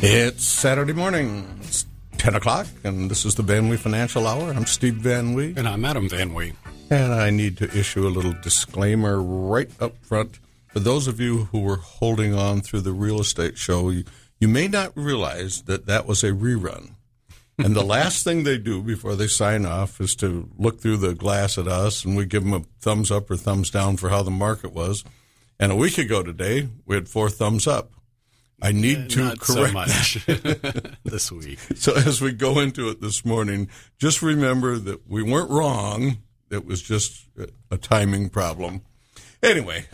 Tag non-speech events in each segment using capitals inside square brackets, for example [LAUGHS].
It's Saturday morning. It's 10 o'clock, and this is the Van Wee Financial Hour. I'm Steve Van Wee. And I'm Adam Van Wee. And I need to issue a little disclaimer right up front. For those of you who were holding on through the real estate show, you, you may not realize that that was a rerun. And the [LAUGHS] last thing they do before they sign off is to look through the glass at us, and we give them a thumbs up or thumbs down for how the market was. And a week ago today, we had four thumbs up. I need to Not correct so much [LAUGHS] this week. So as we go into it this morning, just remember that we weren't wrong. It was just a timing problem. Anyway,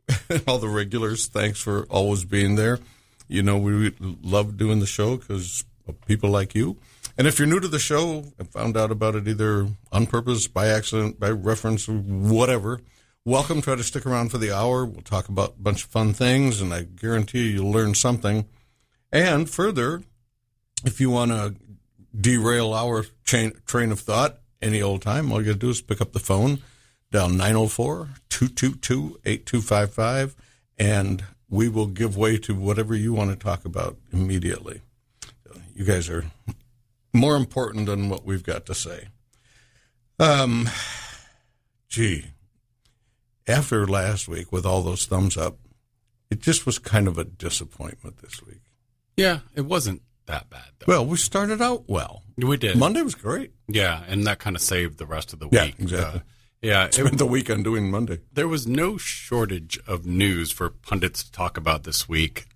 [LAUGHS] all the regulars, thanks for always being there. You know, we love doing the show because of people like you. And if you're new to the show and found out about it either on purpose, by accident, by reference, whatever, welcome. Try to stick around for the hour. We'll talk about a bunch of fun things, and I guarantee you'll learn something. And further, if you want to derail our chain, train of thought any old time, all you got to do is pick up the phone, dial 904 222 8255, and we will give way to whatever you want to talk about immediately. You guys are more important than what we've got to say. Um, gee, after last week with all those thumbs up, it just was kind of a disappointment this week. Yeah, it wasn't that bad though. Well, we started out well. we did. Monday was great. Yeah, and that kind of saved the rest of the Yeah, week. exactly. Uh, yeah, [LAUGHS] it, Spent the weekend doing Monday. there was no shortage of news for pundits to talk about this week.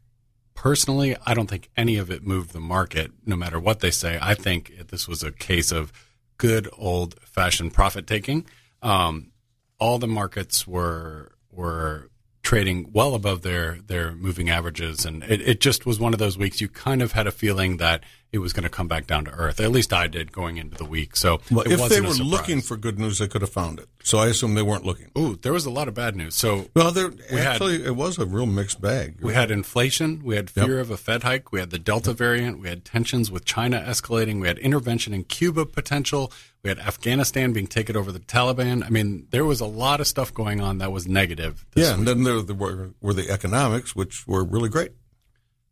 Personally, I don't think any of it moved the market, no matter what they say. I think this was a case of good old fashioned profit taking. Um, all the markets were were trading well above their their moving averages, and it, it just was one of those weeks. You kind of had a feeling that it was going to come back down to earth. At least I did going into the week. So Well, it if they were looking for good news, they could have found it. So I assume they weren't looking. ooh, there was a lot of bad news. So Well, there We had- actually it was a real mixed bag. We had inflation. We had fear of a Fed hike. We had the Delta variant. We had tensions with China escalating. We had intervention in Cuba potential. We had Afghanistan being taken over the Taliban. I mean, there was a lot of stuff going on that was negative. Yeah, and then there were, were the economics, which were really great.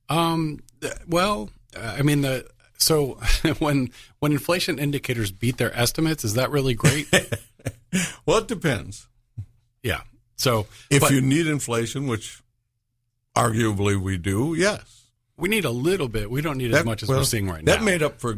Um. Well, I mean the so [LAUGHS] when when inflation indicators beat their estimates, is that really great? [LAUGHS] Well, it depends. yeah. So If but you need inflation, which arguably we do, yes. we need a little bit. We don't need as much as well, we're seeing right that now. That made up for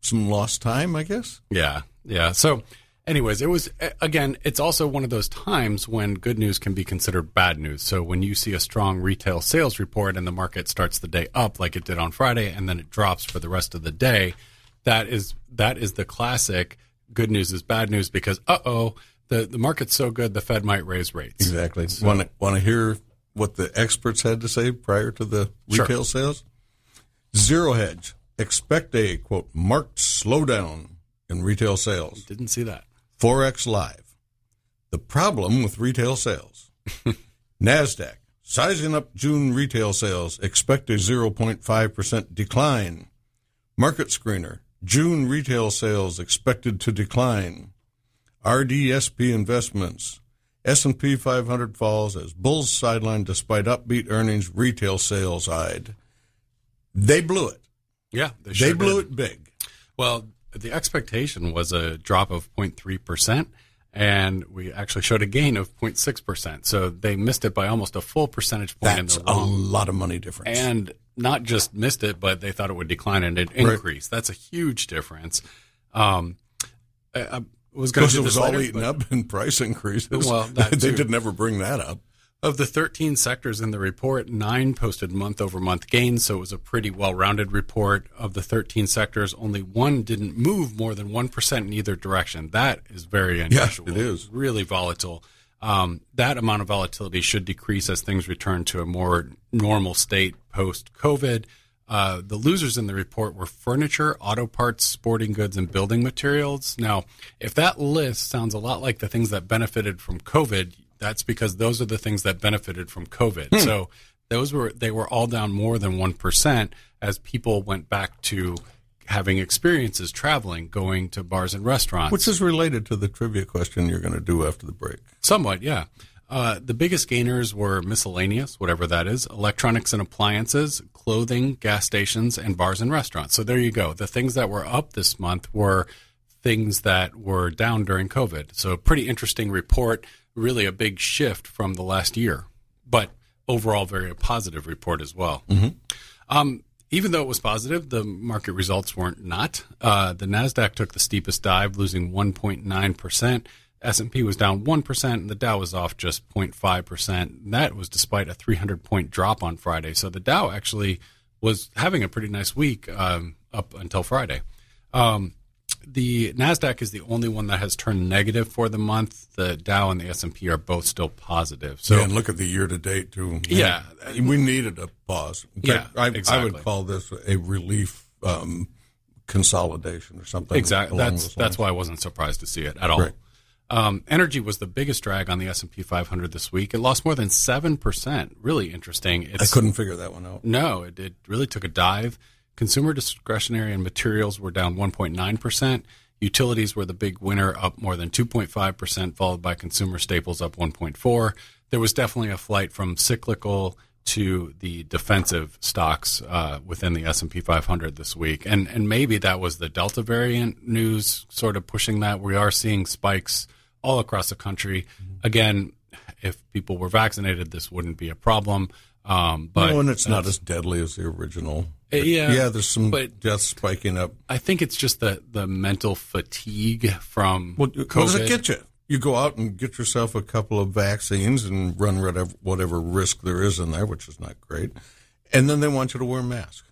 some lost time, I guess. Yeah, yeah. So, anyways, it was again. It's also one of those times when good news can be considered bad news. So when you see a strong retail sales report and the market starts the day up like it did on Friday, and then it drops for the rest of the day, that is that is the classic good news is bad news because uh oh. The, the market's so good, the Fed might raise rates. Exactly. Want to want to hear what the experts had to say prior to the Sure. retail sales? Zero hedge. Expect a quote marked slowdown in retail sales. Didn't see that. Forex Live. The problem with retail sales. [LAUGHS] NASDAQ. Sizing up June retail sales. Expect a 0.5% decline. Market Screener. June retail sales expected to decline. RDSP Investments. S&P 500 falls as bulls sideline despite upbeat earnings. Retail sales eyed. They blew it. Yeah, they, They blew did. it big. Well, the expectation was a drop of 0.3%, and we actually showed a gain of 0.6%. So they missed it by almost a full percentage point That's in a lot of money difference. And not just missed it, but they thought it would decline and it increased. That's a huge difference. Um, I, I was going Because to it was this all later, eaten up in price increases. Well, [LAUGHS] they too. did never bring that up. Of the 13 sectors in the report, nine posted month over month gains, so it was a pretty well rounded report. Of the 13 sectors, only one didn't move more than 1% in either direction. That is very unusual. Yes, it is. Really volatile. Um, that amount of volatility should decrease as things return to a more normal state post COVID. Uh, the losers in the report were furniture, auto parts, sporting goods, and building materials. Now, if that list sounds a lot like the things that benefited from COVID, that's because those are the things that benefited from COVID. So those were they were all down more than one percent as people went back to having experiences traveling, going to bars and restaurants. Which is related to the trivia question you're going to do after the break. Somewhat, yeah. Uh, the biggest gainers were miscellaneous, whatever that is, electronics and appliances, clothing, gas stations, and bars and restaurants. So there you go. The things that were up this month were things that were down during COVID. So a pretty interesting report, really a big shift from the last year, but overall very positive report as well. Um, even though it was positive, the market results weren't not. Uh, the Nasdaq took the steepest dive, losing 1.9 percent. S&P was down 1%, and the Dow was off just 0.5%. That was despite a 300 point drop on Friday. So the Dow actually was having a pretty nice week um, up until Friday. Um, the Nasdaq is the only one that has turned negative for the month. The Dow and the S&P are both still positive. So and look at the year to date too. Yeah. we needed a pause. Yeah, I, I would call this a relief um, consolidation or something. Exactly. That's that's why I wasn't surprised to see it at all. Right. Um, energy was the biggest drag on the S and P 500 this week. It lost more than seven percent. Really interesting. I couldn't figure that one out. No, it, it really took a dive. Consumer discretionary and materials were down 1.9 percent. Utilities were the big winner, up more than 2.5 percent, followed by consumer staples up 1.4. There was definitely a flight from cyclical to the defensive stocks uh, within the S and P 500 this week, and and maybe that was the Delta variant news sort of pushing that. We are seeing spikes all across the country. Again, if people were vaccinated, this wouldn't be a problem. Um, but no, and it's not as deadly as the original. Uh, yeah, yeah. There's some but- deaths spiking up. I think it's just the the mental fatigue from What, COVID. what does it get you? You go out and get yourself a couple of vaccines and run whatever, whatever risk there is in there, which is not great. And then they want you to wear a mask.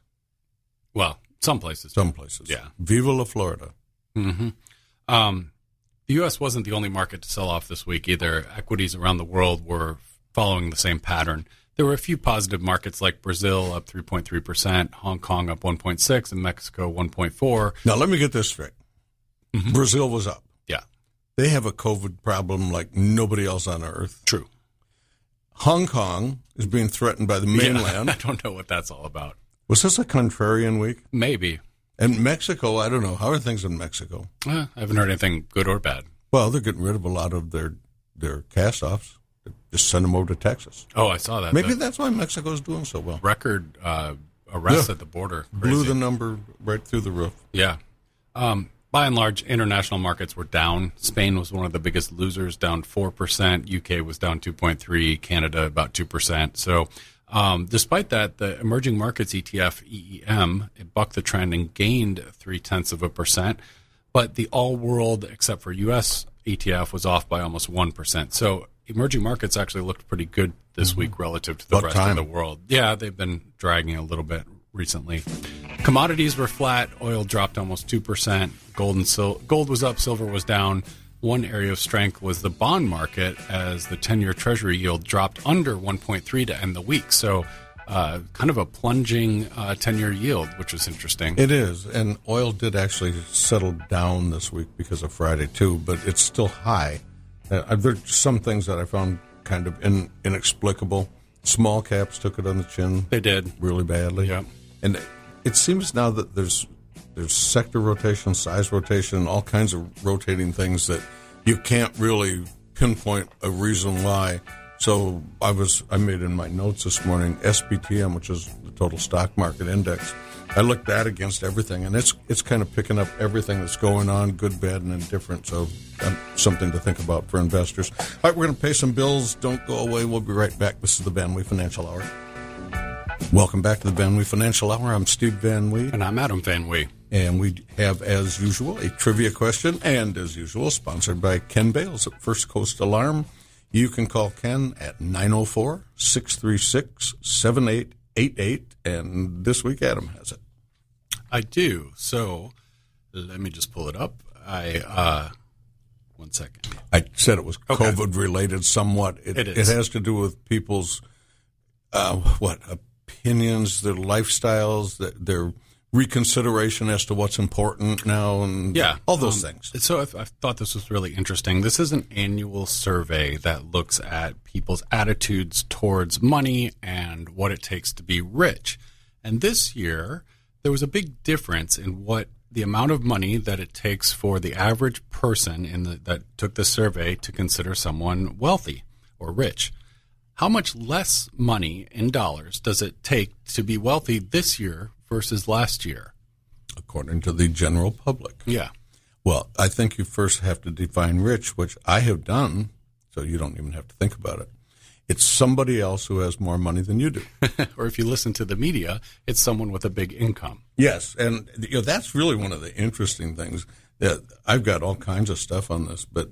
Well, some places. Some places. Yeah. Viva la Florida. hmm Um, the U.S. wasn't the only market to sell off this week either. Equities around the world were following the same pattern. There were a few positive markets like Brazil up 3.3 percent, Hong Kong up 1.6, and Mexico 1.4. Now, let me get this straight. Mm-hmm. Brazil was up. Yeah, They have a COVID problem like nobody else on earth. true. Hong Kong is being threatened by the mainland. [LAUGHS] I don't know what that's all about. Was this a contrarian week? Maybe. And Mexico, I don't know. How are things in Mexico? Eh, I haven't heard anything good or bad. Well, they're getting rid of a lot of their their cast offs. Just send them over to Texas. Oh, I saw that. Maybe that's why Mexico's doing so well. record uh, arrests Yeah. at the border. Blew Crazy. the number right through the roof. Yeah. Um, by and large, international markets were down. Spain was one of the biggest losers, down 4%. UK was down 2.3 Canada about 2%. So, um, despite that, the emerging markets ETF, EEM, it bucked the trend and gained three tenths of a percent. But the all world, except for US ETF, was off by almost 1%. So, emerging markets actually looked pretty good this week relative to the About rest time. of the world. Yeah, they've been dragging a little bit recently. Commodities were flat. Oil dropped almost two percent. Gold and sil- gold was up. Silver was down. One area of strength was the bond market, as the ten-year Treasury yield dropped under 1.3 to end the week. So, uh, kind of a plunging uh, ten-year yield, which is interesting. It is, and oil did actually settle down this week because of Friday too, but it's still high. Uh, there's some things that I found kind of in, inexplicable. Small caps took it on the chin they did. really badly. Yeah. and it seems now that there's there's sector rotation, size rotation, all kinds of rotating things that you can't really pinpoint a reason why. So I was I made in my notes this morning SPTM, which is the total stock market index. I looked that against everything, and it's it's kind of picking up everything that's going on, good, bad, and indifferent. So um, something to think about for investors. All right, we're going to pay some bills. Don't go away. We'll be right back. This is the Van Financial Hour. Welcome back to the Van Wee Financial Hour. I'm Steve Van Wee. And I'm Adam Van Wee. And we have, as usual, a trivia question, and as usual, sponsored by Ken Bales at First Coast Alarm. You can call Ken at 904 636 7888. And this week, Adam has it. I do. So, let me just pull it up. I uh, one second. I said it was Okay. COVID related somewhat. It, It has to do with people's, uh, what, opinions, their lifestyles, their, their reconsideration as to what's important now, and Yeah, all those um, things. So I, I thought this was really interesting. This is an annual survey that looks at people's attitudes towards money and what it takes to be rich. And this year, there was a big difference in what the amount of money that it takes for the average person in the, that took the survey to consider someone wealthy or rich. How much less money in dollars does it take to be wealthy this year versus last year? According to the general public. Yeah. Well, I think you first have to define rich, which I have done, so you don't even have to think about it. It's somebody else who has more money than you do. [LAUGHS] or if you listen to the media, it's someone with a big income. Yes, and you know that's really one of the interesting things that I've got all kinds of stuff on this, but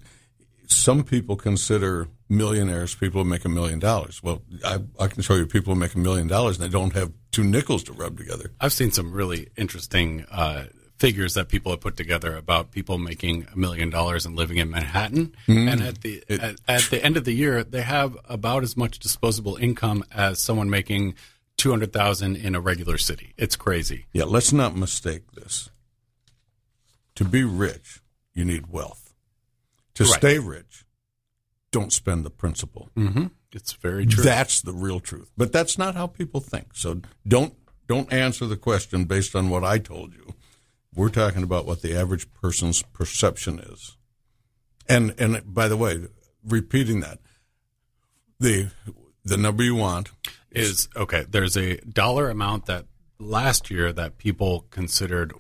some people consider millionaires people who make a million dollars. Well, I, I can show you people who make a million dollars and they don't have two nickels to rub together. I've seen some really interesting uh, figures that people have put together about people making a million dollars and living in Manhattan, mm. and at the it, at, at the end of the year, they have about as much disposable income as someone making two hundred thousand in a regular city. It's crazy. Yeah, let's not mistake this. To be rich, you need wealth. To right. stay rich, don't spend the principal. Mm-hmm. It's very true. That's the real truth. But that's not how people think. So don't don't answer the question based on what I told you. We're talking about what the average person's perception is. And and by the way, repeating that, the the number you want is okay. There's a dollar amount that last year that people considered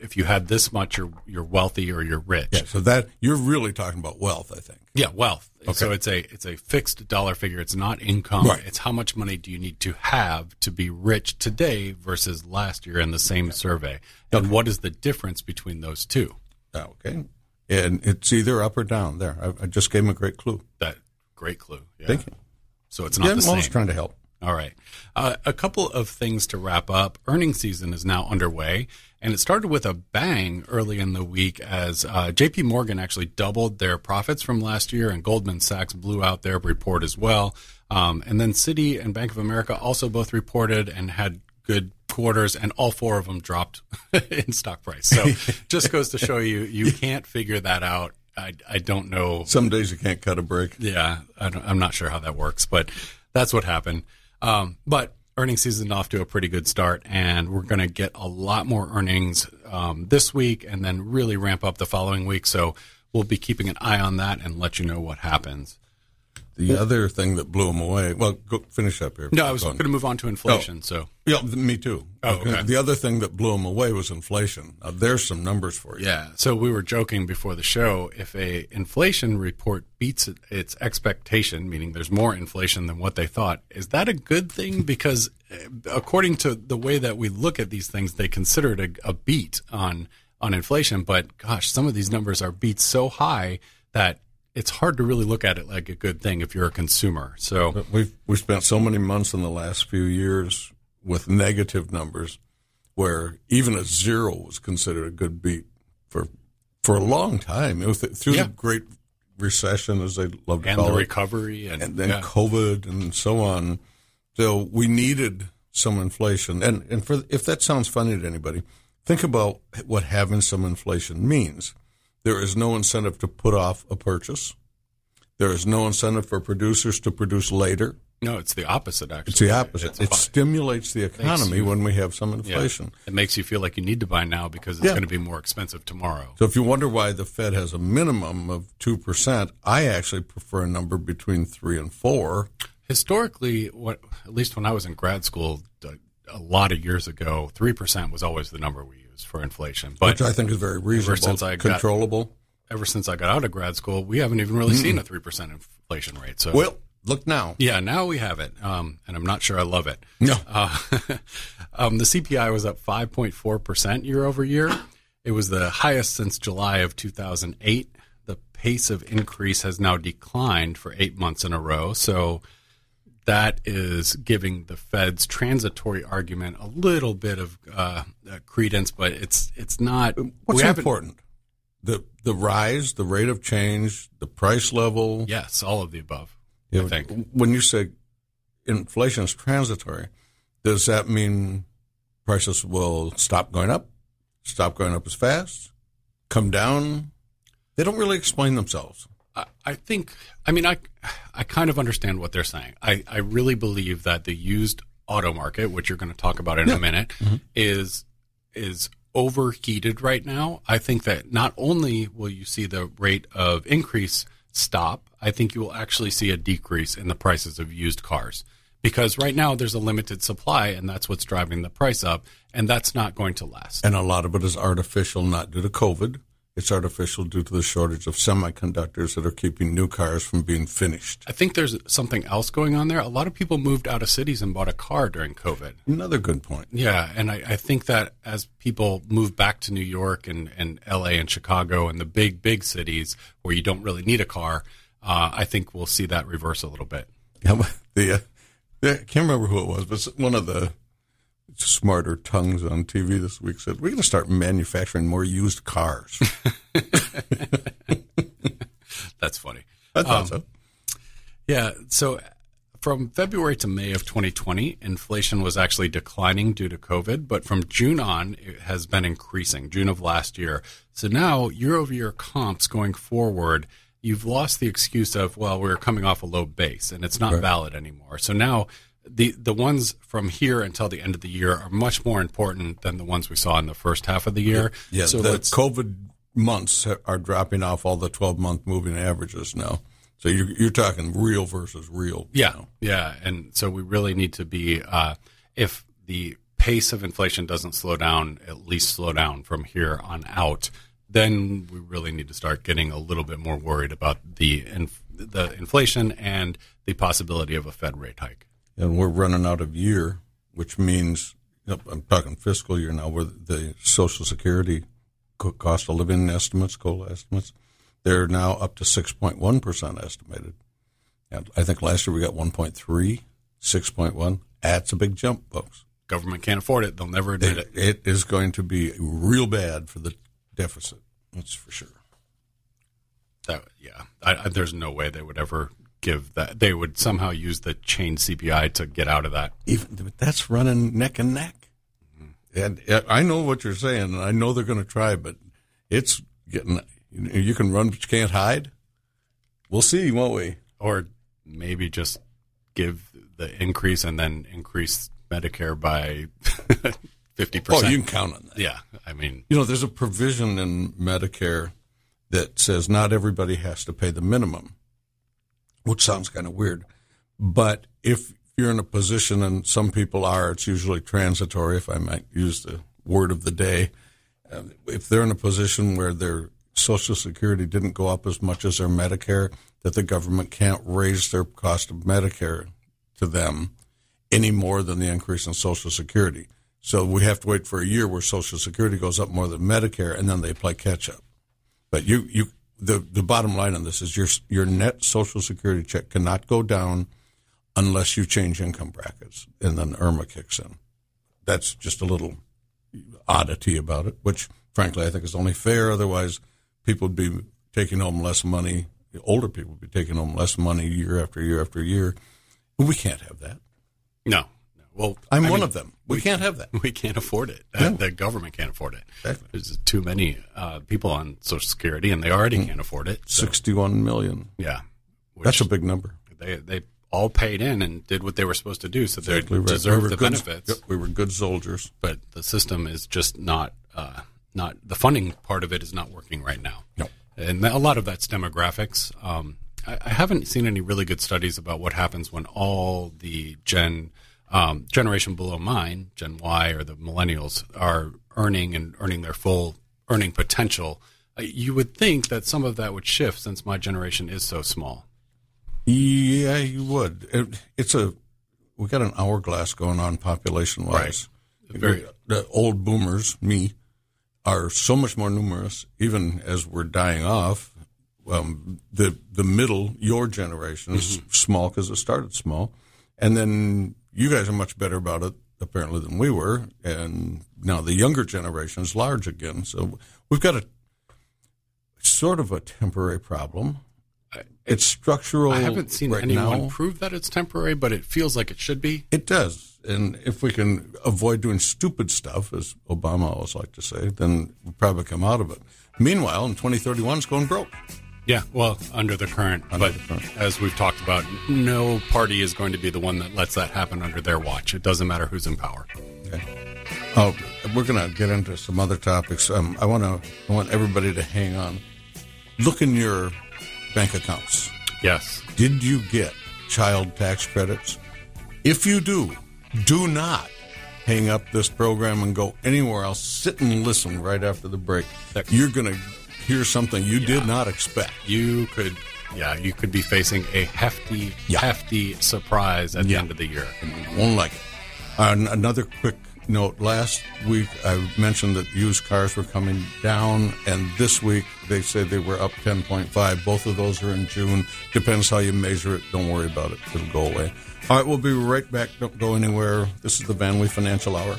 if you had this much, you're you're wealthy or you're rich. Yeah, so that you're really talking about wealth, I think. Yeah, wealth. Okay. So it's a it's a fixed dollar figure. It's not income. Right. It's how much money do you need to have to be rich today versus last year in the same okay. survey, and okay. what is the difference between those two? Okay, and it's either up or down. There, I, I just gave him a great clue. That great clue. Yeah. Thank you. So it's not yeah, the I'm same. always trying to help. All right. Uh, a couple of things to wrap up. Earnings season is now underway, and it started with a bang early in the week as uh, JP Morgan actually doubled their profits from last year, and Goldman Sachs blew out their report as well. Um, and then Citi and Bank of America also both reported and had good quarters, and all four of them dropped [LAUGHS] in stock price. So [LAUGHS] just goes to show you, you can't figure that out. I, I don't know. Some days you can't cut a break. Yeah, I am not sure how that works, but that's what happened. Um, but earnings season off to a pretty good start, and we're going to get a lot more earnings um, this week, and then really ramp up the following week. So we'll be keeping an eye on that and let you know what happens. The other thing that blew them away. Well, go finish up here. No, I was going to move on to inflation. Oh, so yeah, me too. Oh, okay. The other thing that blew them away was inflation. Now, there's some numbers for you. Yeah. So we were joking before the show. If a inflation report beats its expectation, meaning there's more inflation than what they thought, is that a good thing? [LAUGHS] Because eh, according to the way that we look at these things, they consider it a, a beat on on inflation. But gosh, some of these numbers are beat so high that it's hard to really look at it like a good thing if you're a consumer. So we've we spent so many months in the last few years with negative numbers, where even a zero was considered a good beat for for a long time. It was through yeah. the Great Recession, as they love to and call the it, recovery, and, and then yeah. COVID and so on. So we needed some inflation, and and for if that sounds funny to anybody, think about what having some inflation means there is no incentive to put off a purchase. There is no incentive for producers to produce later. No, it's the opposite. Actually, it's the opposite. It's it stimulates the economy you, when we have some inflation. Yeah, it makes you feel like you need to buy now because it's yeah. going to be more expensive tomorrow. So, if you wonder why the Fed has a minimum of two percent, I actually prefer a number between three and four. Historically, what at least when I was in grad school, a lot of years ago, three percent was always the number we for inflation. But Which I think is very reasonable, ever since I controllable. Got, ever since I got out of grad school, we haven't even really mm seen a three percent inflation rate. So well, look now. Yeah, now we have it, um, and I'm not sure I love it. No, uh, [LAUGHS] um, the CPI was up 5.4 percent year over year. It was the highest since July of 2008. The pace of increase has now declined for eight months in a row. So that is giving the Fed's transitory argument a little bit of uh, credence, but it's it's not. What's important? The the rise, the rate of change, the price level. Yes, all of the above. You I think when you say inflation is transitory, does that mean prices will stop going up, stop going up as fast, come down? They don't really explain themselves. I think, I mean, I, I kind of understand what they're saying. I, I really believe that the used auto market, which you're going to talk about in yeah. a minute, mm-hmm. is is overheated right now. I think that not only will you see the rate of increase stop, I think you will actually see a decrease in the prices of used cars because right now there's a limited supply and that's what's driving the price up and that's not going to last. And a lot of it is artificial, not due to COVID. It's artificial due to the shortage of semiconductors that are keeping new cars from being finished. I think there's something else going on there. A lot of people moved out of cities and bought a car during COVID. Another good point. Yeah, and I, I think that as people move back to New York and, and LA and Chicago and the big, big cities where you don't really need a car, uh, I think we'll see that reverse a little bit. Yeah, the, uh, I can't remember who it was, but one of the smarter tongues on TV this week said, We're going to start manufacturing more used cars. [LAUGHS] That's funny. I thought um, so. Yeah. So from February to May of 2020, inflation was actually declining due to COVID, but from June on, it has been increasing, June of last year. So now, year over year comps going forward, you've lost the excuse of, well, we're coming off a low base and it's not right. valid anymore. So now, the the ones from here until the end of the year are much more important than the ones we saw in the first half of the year. Yeah, so the COVID months are dropping off all the 12 month moving averages now. So you're, you're talking real versus real. Yeah. Now. Yeah. And so we really need to be, uh, if the pace of inflation doesn't slow down, at least slow down from here on out, then we really need to start getting a little bit more worried about the, inf- the inflation and the possibility of a Fed rate hike. And we're running out of year, which means, you know, I'm talking fiscal year now, where the Social Security cost of living estimates, COLA estimates, they're now up to 6.1% estimated. And I think last year we got 1.3, 6.1. That's a big jump, folks. Government can't afford it. They'll never admit it. It, it is going to be real bad for the deficit. That's for sure. That, yeah. I, I, there's no way they would ever give that. They would somehow use the chain CPI to get out of that. Even that's running neck and neck. Mm-hmm. And I know what you're saying, and I know they're going to try, but it's getting. You can run, but you can't hide. We'll see, won't we? Or maybe just give the increase and then increase Medicare by [LAUGHS] fifty percent. Oh, you can count on that. Yeah, I mean, you know, there's a provision in Medicare that says not everybody has to pay the minimum, which sounds kind of weird, but if you're in a position, and some people are, it's usually transitory, if I might use the word of the day. Uh, if they're in a position where their Social Security didn't go up as much as their Medicare, that the government can't raise their cost of Medicare to them any more than the increase in Social Security. So we have to wait for a year where Social Security goes up more than Medicare, and then they play catch up. But you, you, the the bottom line on this is your your net Social Security check cannot go down unless you change income brackets, and then IRMAA kicks in. That's just a little oddity about it, which frankly I think is only fair. Otherwise, people would be taking home less money. The Older people would be taking home less money year after year after year. We can't have that. No. Well, I'm I one mean, of them. We, we, can't have that. [LAUGHS] We can't afford it. No. The government can't afford it. Exactly. There's too many uh, people on Social Security, and they already mm. can't afford it. So. Sixty-one million. Yeah, that's a big number. They they all paid in and did what they were supposed to do, so they exactly right. deserve we the good, benefits. Yep, we were good soldiers, but the system is just not uh, not the funding part of it is not working right now. No. and a lot of that's demographics. Um, I, I, haven't seen any really good studies about what happens when all the gen um, generation below mine, Gen Y or the millennials, are earning and earning their full earning potential. Uh, you would think that some of that would shift since my generation is so small. Yeah, you would. It, it's a we got an hourglass going on population wise. Right. Very the old boomers, me, are so much more numerous. Even as we're dying off, um, the the middle, your generation is mm-hmm. small because it started small, and then you guys are much better about it apparently than we were, and now the younger generation is large again. So we've got a sort of a temporary problem it's structural. I haven't seen right anyone now. prove that it's temporary, but it feels like it should be. It does. And if we can avoid doing stupid stuff, as Obama always liked to say, then we'll probably come out of it. Meanwhile, in 2031, it's going broke. Yeah, well, under the current. Under but the current. as we've talked about, no party is going to be the one that lets that happen under their watch. It doesn't matter who's in power. Okay. Oh, we're going to get into some other topics. Um, I want to. I want everybody to hang on. Look in your bank accounts. Yes. Did you get child tax credits? If you do, do not hang up this program and go anywhere else. Sit and listen right after the break. You're going to hear something you did not expect. You could, yeah, you could be facing a hefty, Yeah. hefty surprise at the end of the year. Won't like it. Uh, another quick note. Last week I mentioned that used cars were coming down, and this week they said they were up 10.5. Both of those are in June. Depends how you measure it. Don't worry about it. It'll go away. All right, we'll be right back. Don't go anywhere. This is the Van Wee Financial Hour.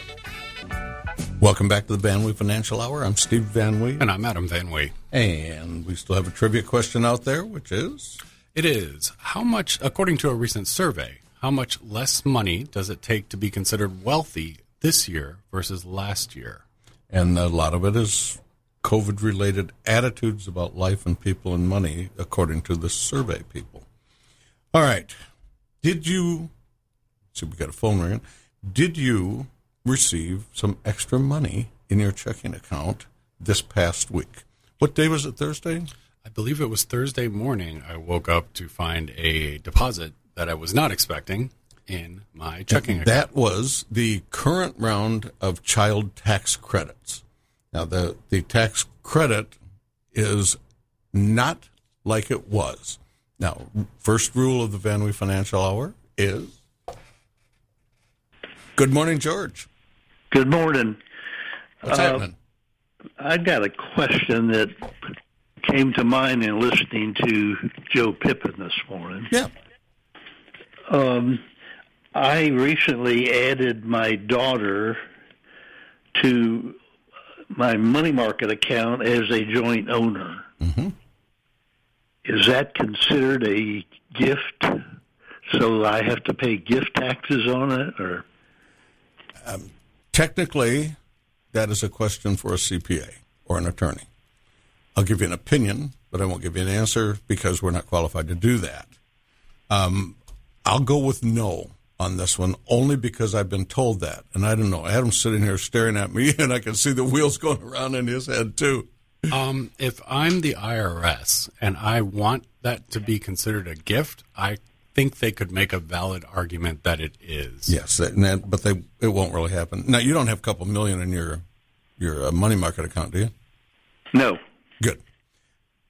Welcome back to the Van Wee Financial Hour. I'm Steve Van Wee, And I'm Adam Van Wee. and we still have a trivia question out there, which is It is how much, according to a recent survey, how much less money does it take to be considered wealthy this year versus last year? And a lot of it is COVID related attitudes about life and people and money, according to the survey people. All right. Did you, see, we got a phone ringing. Did you receive some extra money in your checking account this past week? What day was it, Thursday? I believe it was Thursday morning. I woke up to find a deposit that I was not expecting in my checking account. That was the current round of child tax credits. Now, the, the tax credit is not like it was. Now, first rule of the Van Wee Financial Hour is Good morning, George. Good morning. What's Uh, happening? I got a question that came to mind in listening to Joe Pippin this morning. Yeah. Um, I recently added my daughter to my money market account as a joint owner. Mm-hmm. Is that considered a gift? So I have to pay gift taxes on it, or Technically, that is a question for a CPA or an attorney. I'll give you an opinion, but I won't give you an answer because we're not qualified to do that. Um, I'll go with no on this one only because I've been told that. And I don't know. Adam's sitting here staring at me [LAUGHS] and I can see the wheels going around in his head too. Um, if I'm the IRS and I want that to be considered a gift, I think they could make a valid argument that it is. Yes, that, but they it won't really happen. Now you don't have a couple million in your your uh, money market account, do you? no? Good,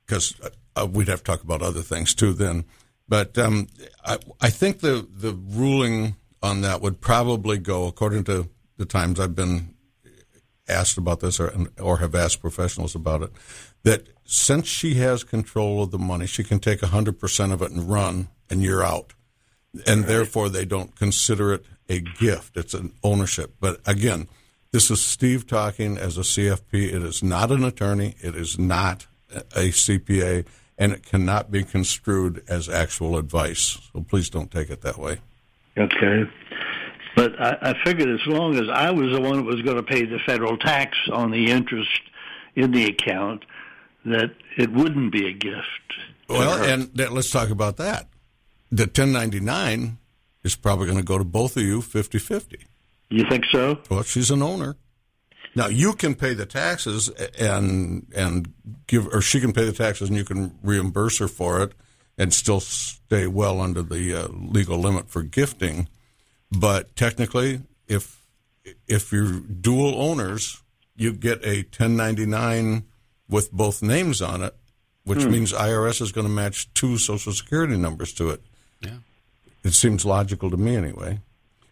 because uh, we'd have to talk about other things too then. But um, I, I think the the ruling on that would probably go according to the times I've been asked about this or or have asked professionals about it. That since she has control of the money, she can take hundred percent of it and run, and you're out and therefore they don't consider it a gift. It's an ownership. But again, this is Steve talking as a CFP. It is not an attorney. It is not a CPA, and it cannot be construed as actual advice. So please don't take it that way. Okay. But I, I figured as long as I was the one that was going to pay the federal tax on the interest in the account, that it wouldn't be a gift. Well, and let's talk about that. The 1099 is probably going to go to both of you 50 50. you think so? Well, she's an owner. Now you can pay the taxes and and give, or she can pay the taxes and you can reimburse her for it, and still stay well under the uh, legal limit for gifting. But technically, if if you're dual owners, you get a 1099 with both names on it, which means IRS is going to match two Social Security numbers to it. Yeah. It seems logical to me, anyway.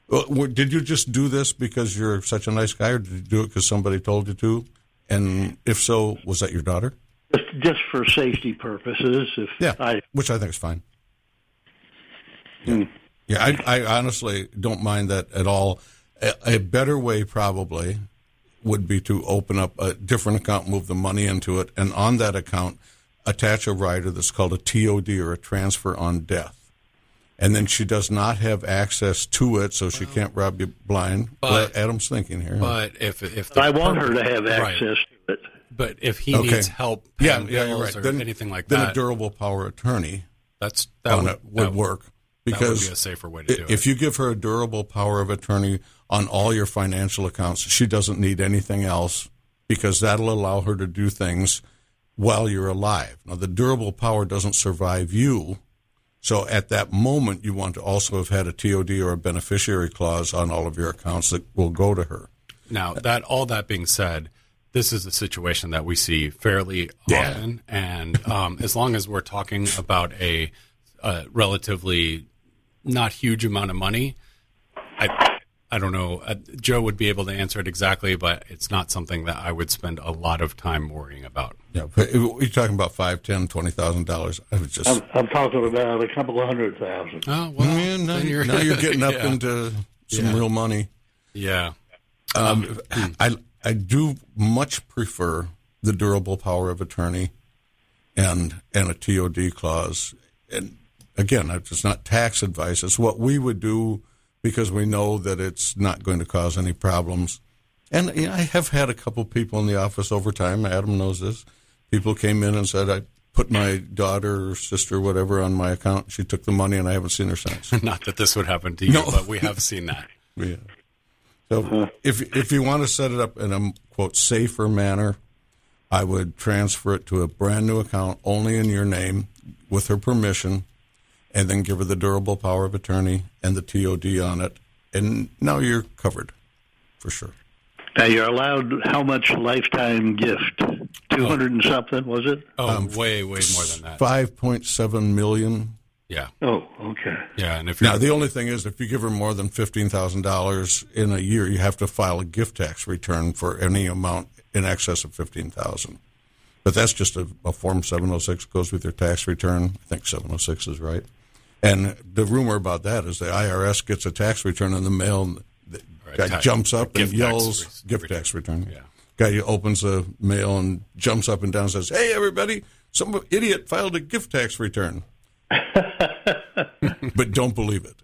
Well, Did you just do this because you're such a nice guy, or did you do it because somebody told you to? And if so, was that your daughter? Just, just for safety purposes. If Yeah, I, which I think is fine. Hmm. Yeah, yeah I, I honestly don't mind that at all. A, a better way probably would be to open up a different account, move the money into it, and on that account attach a rider that's called a TOD or a transfer on death. And then she does not have access to it, so she can't rob you blind. But- Well, Adam's thinking here. But if if the I want her to have Right. access to it. But if he Okay. needs help yeah, yeah, you're right. or Then, anything like then that, then a durable power attorney that's that on would, it would that work That because would be a safer way to do if it. If you give her a durable power of attorney on all your financial accounts, she doesn't need anything else because that'll allow her to do things while you're alive. Now, the durable power doesn't survive you, So at that moment, you want to also have had a TOD or a beneficiary clause on all of your accounts that will go to her. Now that all that being said, this is a situation that we see fairly Yeah. often, and um, as long as we're talking about a, a relatively not huge amount of money, I I don't know. Uh, Joe would be able to answer it exactly, but it's not something that I would spend a lot of time worrying about. Yeah, but if you're talking about five, ten, twenty thousand dollars. I was just I'm, I'm talking about a couple of hundred thousand. Oh well, Yeah, now, you're, now you're getting up [LAUGHS] yeah. into some Yeah. real money. yeah. Um, I I do much prefer the durable power of attorney and and a TOD clause. And again, it's not tax advice. It's what we would do because we know that it's not going to cause any problems. And you know, I have had a couple people in the office over time. Adam knows this. People came in and said, "I put my daughter or sister, or whatever, on my account. She took the money, and I haven't seen her since." [LAUGHS] Not that this would happen to you, No. but we have seen that. [LAUGHS] Yeah. So if if you want to set it up in a quote safer manner, I would transfer it to a brand new account only in your name with her permission, and then give her the durable power of attorney and the TOD on it, and now you're covered for sure. Now you're allowed how much lifetime gift? Two hundred and something was it? Oh, Um, way, way more than that. Five point seven million. Yeah, Oh, okay. yeah. And if you're Now the only thing is, if you give her more than fifteen thousand dollars in a year, you have to file a gift tax return for any amount in excess of fifteen thousand. But that's just a, a form seven hundred six goes with your tax return. I think seven hundred six is right. And the rumor about that is the IRS gets a tax return in the mail. And the guy tax- jumps up and tax yells, re- "Gift return." tax return!" Yeah. Guy opens the mail and jumps up and down and says, "Hey, everybody! Some idiot filed a gift tax return." [LAUGHS] but don't believe it.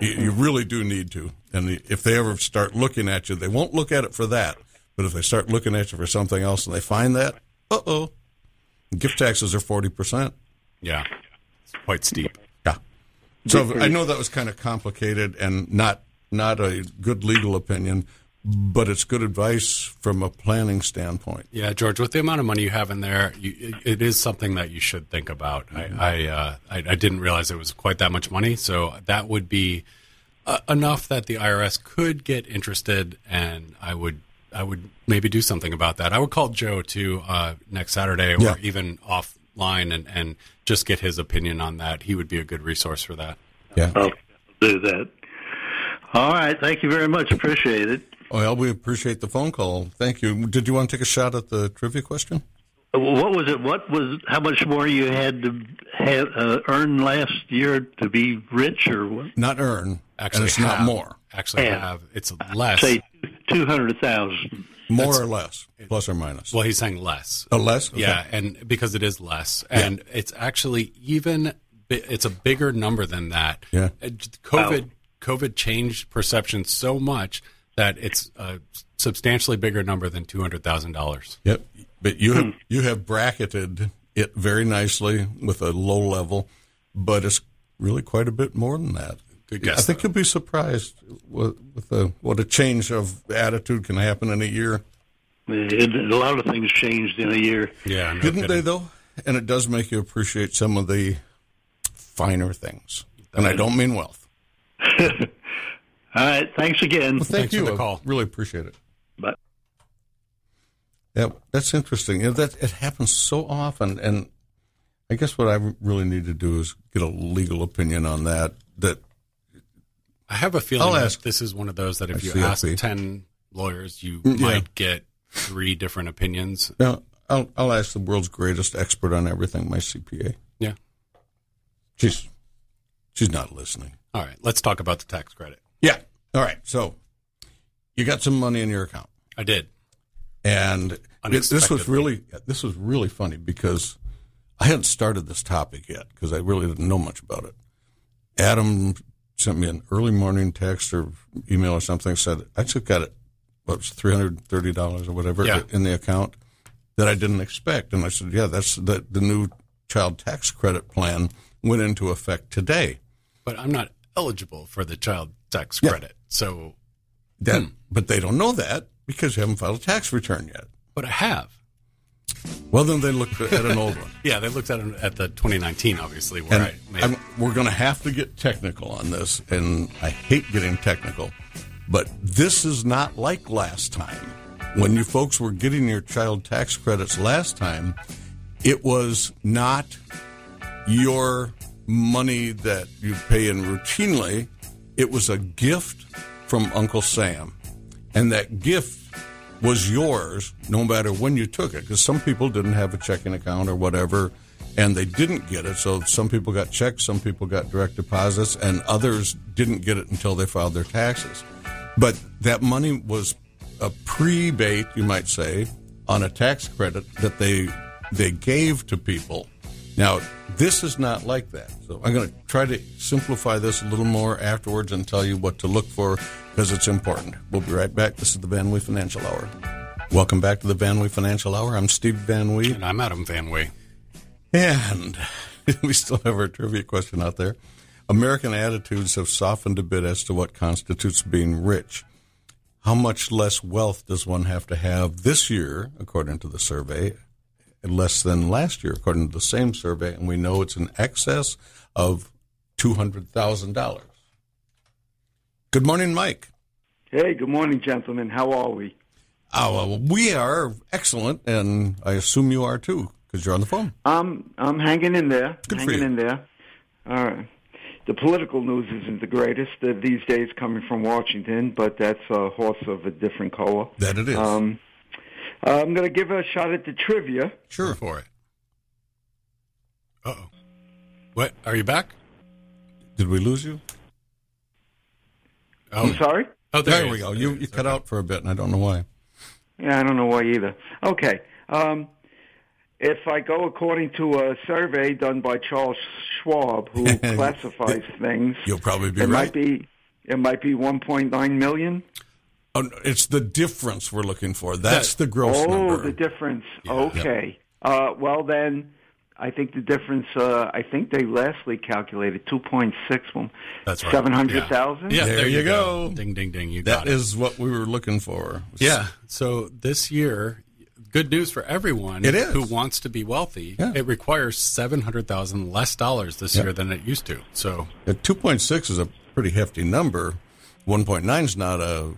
You, you really do need to. And if they ever start looking at you, they won't look at it for that. But if they start looking at you for something else and they find that, uh oh, gift taxes are forty percent. yeah, it's quite steep. So I know that was kind of complicated and not not a good legal opinion, but it's good advice from a planning standpoint. Yeah, George, with the amount of money you have in there, you, it, it is something that you should think about. I I, uh, I I didn't realize it was quite that much money, so that would be uh, enough that the IRS could get interested, and I would I would maybe do something about that. I would call Joe too uh, next Saturday, or Yeah. even offline, and and just get his opinion on that. He would be a good resource for that. Yeah. I'll do that. All right. Thank you very much. Appreciate it. Well, we appreciate the phone call. Thank you. Did you want to take a shot at the trivia question? What was it? What was how much more you had to have, uh, earn last year to be rich, or what? Not earn. Actually, and it's not more. Actually, Yeah. have it's less. Say two hundred thousand. More or less, plus or minus. well, he's saying less. Oh, less? Okay. Yeah, and because it is less, and it's actually even it's a bigger number than that. Yeah. Uh, COVID COVID changed perception so much that it's a substantially bigger number than two hundred thousand dollars. Yep. But you have you have bracketed it very nicely with a low level, but it's really quite a bit more than that. Good guess, I think though. you'll be surprised with, with a, what a change of attitude can happen in a year. It, a lot of things changed in a year. Yeah, no Didn't they though? And it does make you appreciate some of the finer things. And I don't mean wealth. [LAUGHS] All right. Thanks again. Well, thank Thanks you. for the I call. really appreciate it. Bye. Yeah, that's interesting. You know, that it happens so often, and I guess what I really need to do is get a legal opinion on that. That I have a feeling I'll that ask- this is one of those that if I you see, ask see. ten lawyers, you Mm, yeah. might get three different opinions. now I'll I'll ask the world's greatest expert on everything, my CPA. Yeah. She's she's not listening. All right, let's talk about the tax credit. Yeah. All right. So you got some money in your account. I did. And this was really this was really funny because I hadn't started this topic yet because I really didn't know much about it. Adam sent me an early morning text or email or something said I just got it what was three hundred thirty dollars or whatever Yeah. in the account that I didn't expect, and I said, yeah, that's the the new child tax credit plan went into effect today. But I'm not eligible for the child tax Yeah. credit. So, That, hmm. but they don't know that because you haven't filed a tax return yet. but I have. Well, then [LAUGHS] they looked at an old one. Yeah, they looked at at the 2019, obviously, where And I. I'm- we're going to have to get technical on this, and I hate getting technical, but this is not like last time. When you folks were getting your child tax credits last time, it was not your money that you pay in routinely. It was a gift from Uncle Sam. And that gift was yours no matter when you took it. Because some people didn't have a checking account or whatever, and they didn't get it. So some people got checks, some people got direct deposits, and others didn't get it until they filed their taxes. But that money was a pre-bait, you might say, on a tax credit that they they gave to people. Now, this is not like that. So I'm going to try to simplify this a little more afterwards and tell you what to look for because it's important. We'll be right back. This is the Van Wee Financial Hour. Welcome back to the Van Wee Financial Hour. I'm Steve Van Wee. and I'm Adam Van Way. And [LAUGHS] we still have our trivia question out there. American attitudes have softened a bit as to what constitutes being rich. How much less wealth does one have to have this year, according to the survey, less than last year, according to the same survey? And we know it's in excess of $200,000. Good morning, Mike. Hey, good morning, gentlemen. How are we? Oh, well, we are excellent, and I assume you are too, because you're on the phone. I'm I'm hanging in there. Good for hanging you. in there. All right. The political news isn't the greatest uh, these days coming from Washington, but that's a horse of a different color. That it is. Um, uh, I'm going to give a shot at the trivia. sure. for it. Uh oh. What? Are you back? Did we lose you? Oh, I'm sorry. oh There, he we go. There You, you cut Okay. out for a bit, and I don't know why. Yeah, I don't know why either. Okay. Um, if I go according to a survey done by Charles Schwab, who [LAUGHS] classifies things, You'll probably be it right. might be it might be 1.9 million. Oh, it's the difference we're looking for. That's the gross oh, number. the difference. Okay. Uh, well, then, I think the difference. Uh, I think they lastly calculated two point six. That's right. Seven hundred thousand. Yeah, There there, you you go. go. Ding, ding, ding. You that got it. is what we were looking for. Yeah. So this year, good news for everyone It is. who wants to be wealthy. Yeah. It requires seven hundred thousand less dollars this Yeah. year than it used to. So 2.6 is a pretty hefty number. 1.9 is not a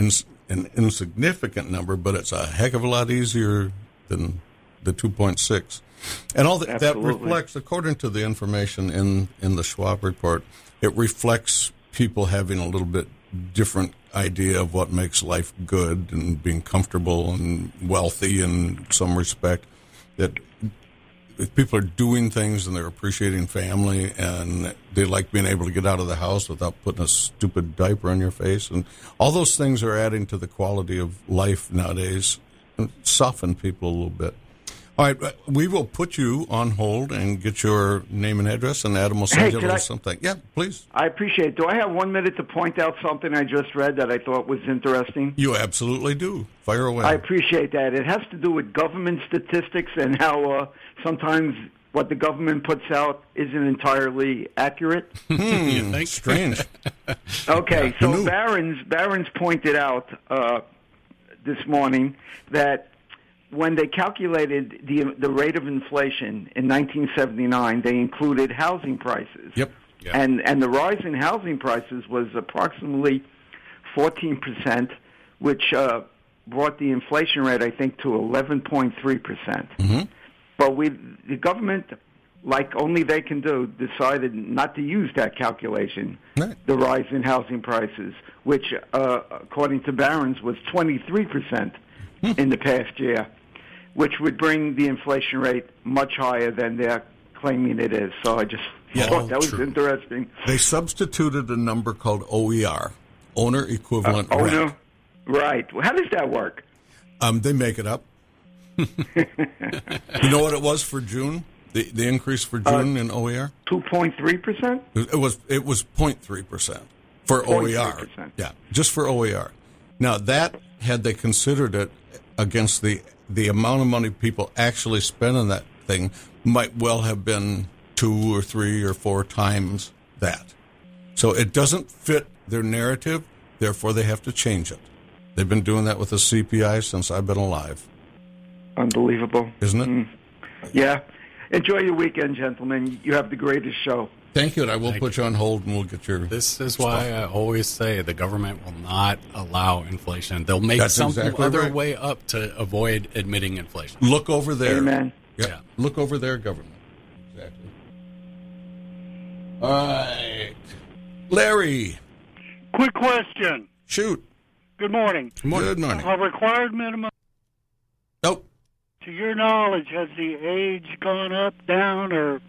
ins- an insignificant number, but it's a heck of a lot easier than the 2.6. And all that, that reflects, according to the information in, in the Schwab report, it reflects people having a little bit different idea of what makes life good and being comfortable and wealthy in some respect. That if people are doing things and they're appreciating family and they like being able to get out of the house without putting a stupid diaper on your face and all those things are adding to the quality of life nowadays and soften people a little bit. All right, uh, we will put you on hold and get your name and address, and Adam will send Hey, you I- something. Yeah, please. I appreciate. it. Do I have one minute to point out something I just read that I thought was interesting? You absolutely do. Fire away. I appreciate that. It has to do with government statistics and how uh, sometimes what the government puts out isn't entirely accurate. [LAUGHS] Hmm, strange. [LAUGHS] Okay, so knew? Barron's Barron's pointed out uh, this morning that when they calculated the the rate of inflation in 1979, they included housing prices. Yep. And and the rise in housing prices was approximately 14 percent, which uh, brought the inflation rate, I think, to 11.3 percent. Mm-hmm. But we, the government, like only they can do, decided not to use that calculation, Right. the rise in housing prices, which, uh, according to Barron's, was 23% Hmm. in the past year, which would bring the inflation rate much higher than they're claiming it is. So I just Yeah. thought that was True. interesting. They substituted a number called OER, owner equivalent oh, rent. Right. Well, how does that work? Um, they make it up. You know what it was for June? The the increase for Uh, June in OER? 2.3%? It was it was 0.3 percent for 0.3%. OER. Yeah, just for OER. Now that had they considered it against the the amount of money people actually spend on that thing, might well have been two or three or four times that. So it doesn't fit their narrative. Therefore, they have to change it. They've been doing that with the CPI since I've been alive. Unbelievable. isn't it? Mm. Yeah. Enjoy your weekend, gentlemen. You have the greatest show. Thank you, and I will Thank put you on hold, and we'll get your. This is why I always say the government will not allow inflation. They'll make That's some exactly other right. way up to avoid admitting inflation. Look over there. Amen. Yeah. Yeah. Look over there, government. Exactly. All right. Larry, Quick question. shoot. Good morning. Good morning. A required minimum, Nope. To your knowledge, has the age gone up, down, or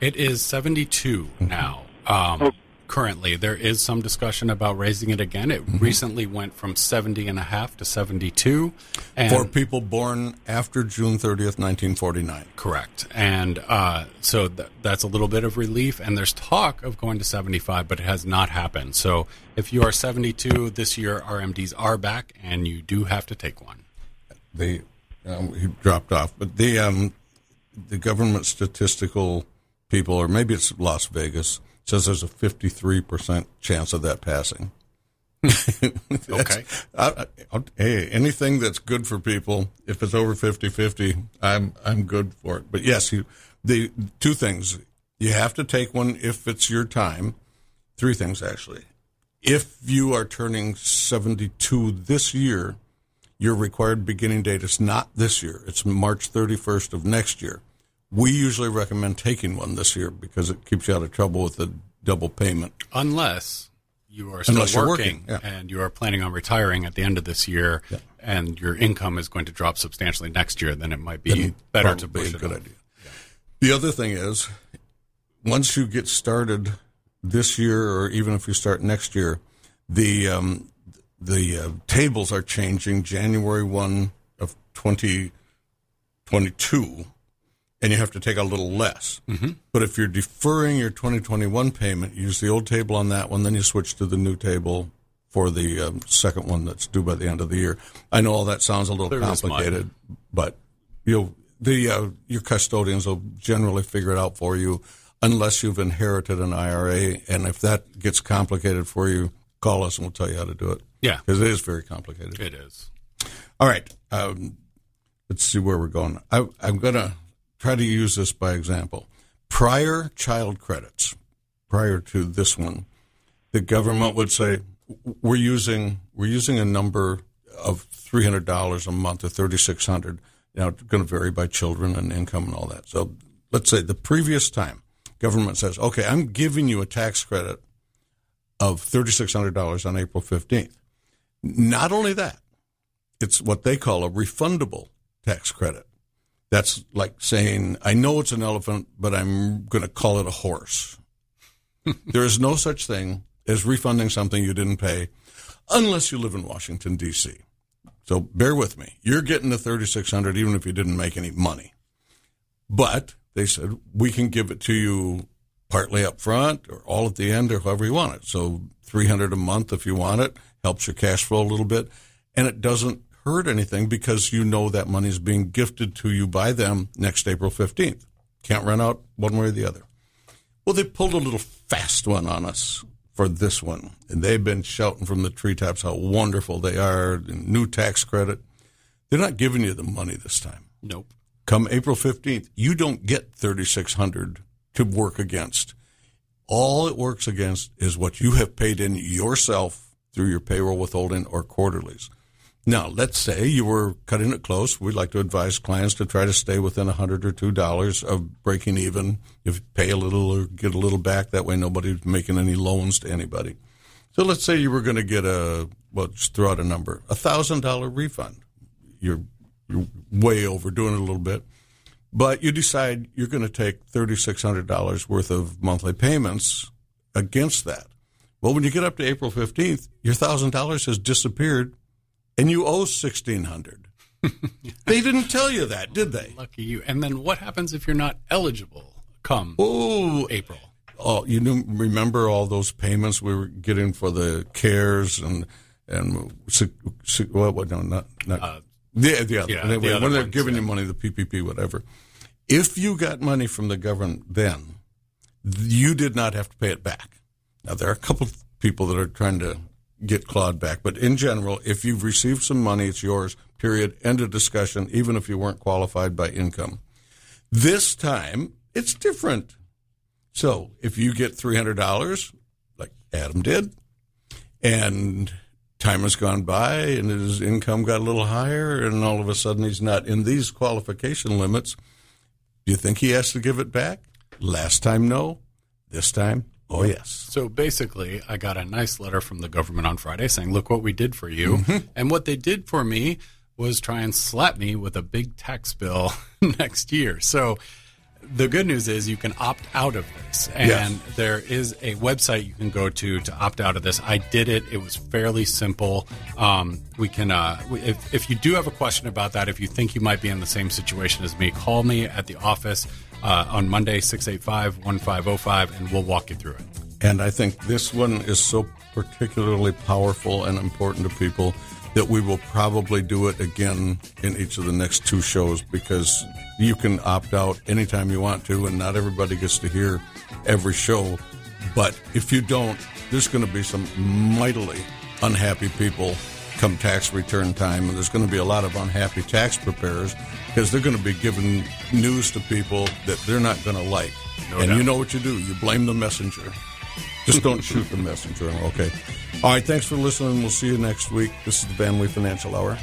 It is 72 now. Um, Oh. Currently, there is some discussion about raising it again. It recently went from 70 and a half to 72. And For people born after June 30th, 1949. Correct. And uh, so th- that's a little bit of relief. And there's talk of going to 75, but it has not happened. So if you are 72 this year, RMDs are back, and you do have to take one. They, um, he dropped off, but the um, the government statistical people, or maybe it's Las Vegas, says there's a 53% chance of that passing. [LAUGHS] Okay. I, I, hey, anything that's good for people, if it's over 50-50, I'm I'm good for it. But yes, you, the two things you have to take one if it's your time. Three things actually. If you are turning 72 this year, your required beginning date is not this year. It's March 31st of next year. We usually recommend taking one this year because it keeps you out of trouble with the double payment. Unless you are still Unless working, working, yeah. and you are planning on retiring at the end of this year, and your income is going to drop substantially next year, then it might be then better to push a it good off. idea. The other thing is, once you get started this year, or even if you start next year, the um, the uh, tables are changing January one of twenty twenty two, and you have to take a little less. Mm-hmm. But if you're deferring your twenty twenty one payment, use the old table on that one, then you switch to the new table for the um, second one that's due by the end of the year. I know all that sounds a little mud. complicated, but you the uh, your custodians will generally figure it out for you, unless you've inherited an IRA. And if that gets complicated for you, call us and we'll tell you how to do it. Yeah, because it is very complicated. it is. All right, um, let's see where we're going. I, I'm going to try to use this by example. Prior child credits, prior to this one, the government would say we're using we're using a number of three hundred dollars a month or thirty six hundred. Now it's going to vary by children and income and all that. So let's say the previous time government says, okay, I'm giving you a tax credit of thirty six hundred dollars on April fifteenth. Not only that, it's what they call a refundable tax credit. That's like saying, I know it's an elephant, but I'm going to call it a horse. [LAUGHS] there is no such thing as refunding something you didn't pay unless you live in Washington, D.C. So bear with me. You're getting the 3600 even if you didn't make any money. But they said, we can give it to you partly up front or all at the end or however you want it. So 300 a month if you want it helps your cash flow a little bit and it doesn't hurt anything because you know that money is being gifted to you by them next April 15th. Can't run out one way or the other. Well, they pulled a little fast one on us for this one. And they've been shouting from the treetops how wonderful they are, and new tax credit. They're not giving you the money this time. Nope. Come April 15th, you don't get 3600 to work against. All it works against is what you have paid in yourself through your payroll withholding or quarterlies. Now, let's say you were cutting it close. We'd like to advise clients to try to stay within a hundred or two dollars of breaking even. If you pay a little or get a little back, that way nobody's making any loans to anybody. So let's say you were going to get a well, just throw out a number, a thousand dollar refund. You're you're way overdoing it a little bit, but you decide you're going to take thirty six hundred dollars worth of monthly payments against that. Well, when you get up to April fifteenth, your thousand dollars has disappeared and you owe sixteen hundred. [LAUGHS] they didn't tell you that, did they? Lucky you. And then what happens if you're not eligible come Oh, April? oh, you remember all those payments we were getting for the CARES and and what? what no, not not Uh, other. yeah, Anyway, the when they're ones, giving yeah. you money, the PPP, whatever. If you got money from the government then, you did not have to pay it back. Now there are a couple of people that are trying to get clawed back, but in general, if you've received some money, it's yours. period, end of discussion, even if you weren't qualified by income. This time, it's different. So if you get $300, like Adam did, and time has gone by and his income got a little higher, and all of a sudden he's not in these qualification limits, do you think he has to give it back? Last time, no. This time, oh, yes. So basically, I got a nice letter from the government on Friday saying, look what we did for you. Mm-hmm. And what they did for me was try and slap me with a big tax bill [LAUGHS] next year. So the good news is you can opt out of this. And Yes. there is a website you can go to to opt out of this. I did it. It was fairly simple. Um, we can, uh, if, if you do have a question about that, if you think you might be in the same situation as me, call me at the office uh, on Monday, 685 1505, and we'll walk you through it. And I think this one is so particularly powerful and important to people that we will probably do it again in each of the next two shows because you can opt out anytime you want to, and not everybody gets to hear every show. But if you don't, there's going to be some mightily unhappy people come tax return time, and there's going to be a lot of unhappy tax preparers because they're going to be giving news to people that they're not going to like. and doubt. you know what you do? You blame the messenger. Just don't [LAUGHS] shoot the messenger. Okay. All right. Thanks for listening. We'll see you next week. This is the Van Lee Financial Hour.